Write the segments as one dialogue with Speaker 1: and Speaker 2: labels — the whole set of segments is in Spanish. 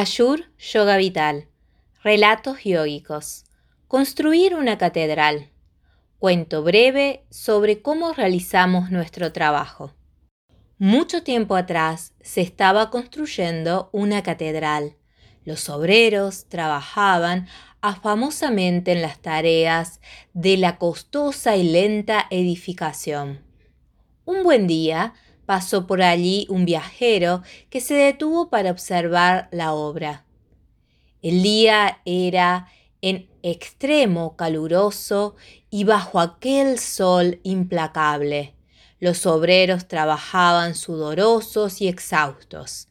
Speaker 1: Ayur Yoga Vital. Relatos yógicos. Construir una catedral. Cuento breve sobre cómo realizamos nuestro trabajo. Mucho tiempo atrás se estaba construyendo una catedral. Los obreros trabajaban afamosamente en las tareas de la costosa y lenta edificación. Un buen día pasó por allí un viajero que se detuvo para observar la obra. El día era en extremo caluroso y bajo aquel sol implacable. Los obreros trabajaban sudorosos y exhaustos.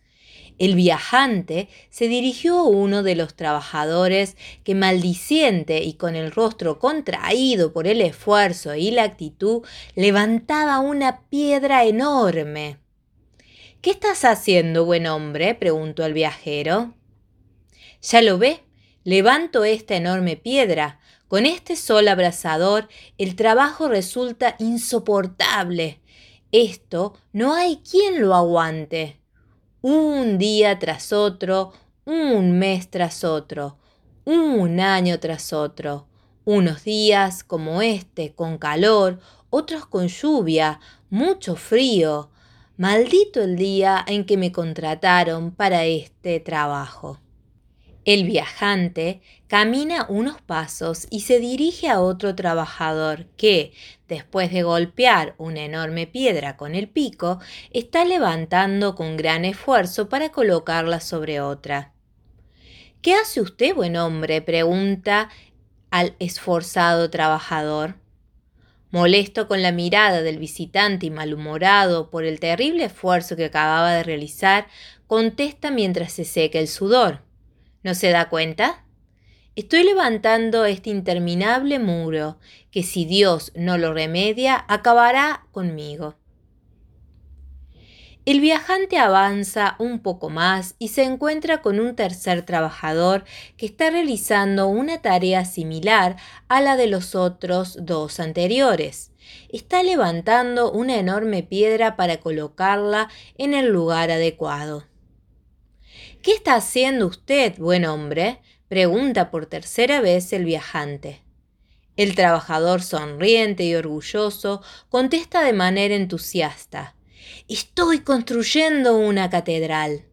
Speaker 1: El viajante se dirigió a uno de los trabajadores que maldiciente y con el rostro contraído por el esfuerzo y la actitud levantaba una piedra enorme. ¿Qué estás haciendo, buen hombre? preguntó el viajero. Ya lo ve, levanto esta enorme piedra. Con este sol abrasador el trabajo resulta insoportable. Esto no hay quien lo aguante un día tras otro, un mes tras otro, un año tras otro, unos días como este con calor, otros con lluvia, mucho frío. Maldito el día en que me contrataron para este trabajo. El viajante camina unos pasos y se dirige a otro trabajador que, después de golpear una enorme piedra con el pico, está levantando con gran esfuerzo para colocarla sobre otra. ¿Qué hace usted, buen hombre? pregunta al esforzado trabajador. Molesto con la mirada del visitante y malhumorado por el terrible esfuerzo que acababa de realizar, contesta mientras se seca el sudor. ¿No se da cuenta? Estoy levantando este interminable muro que si Dios no lo remedia, acabará conmigo. El viajante avanza un poco más y se encuentra con un tercer trabajador que está realizando una tarea similar a la de los otros dos anteriores. Está levantando una enorme piedra para colocarla en el lugar adecuado. ¿Qué está haciendo usted, buen hombre? pregunta por tercera vez el viajante. El trabajador sonriente y orgulloso contesta de manera entusiasta. Estoy construyendo una catedral.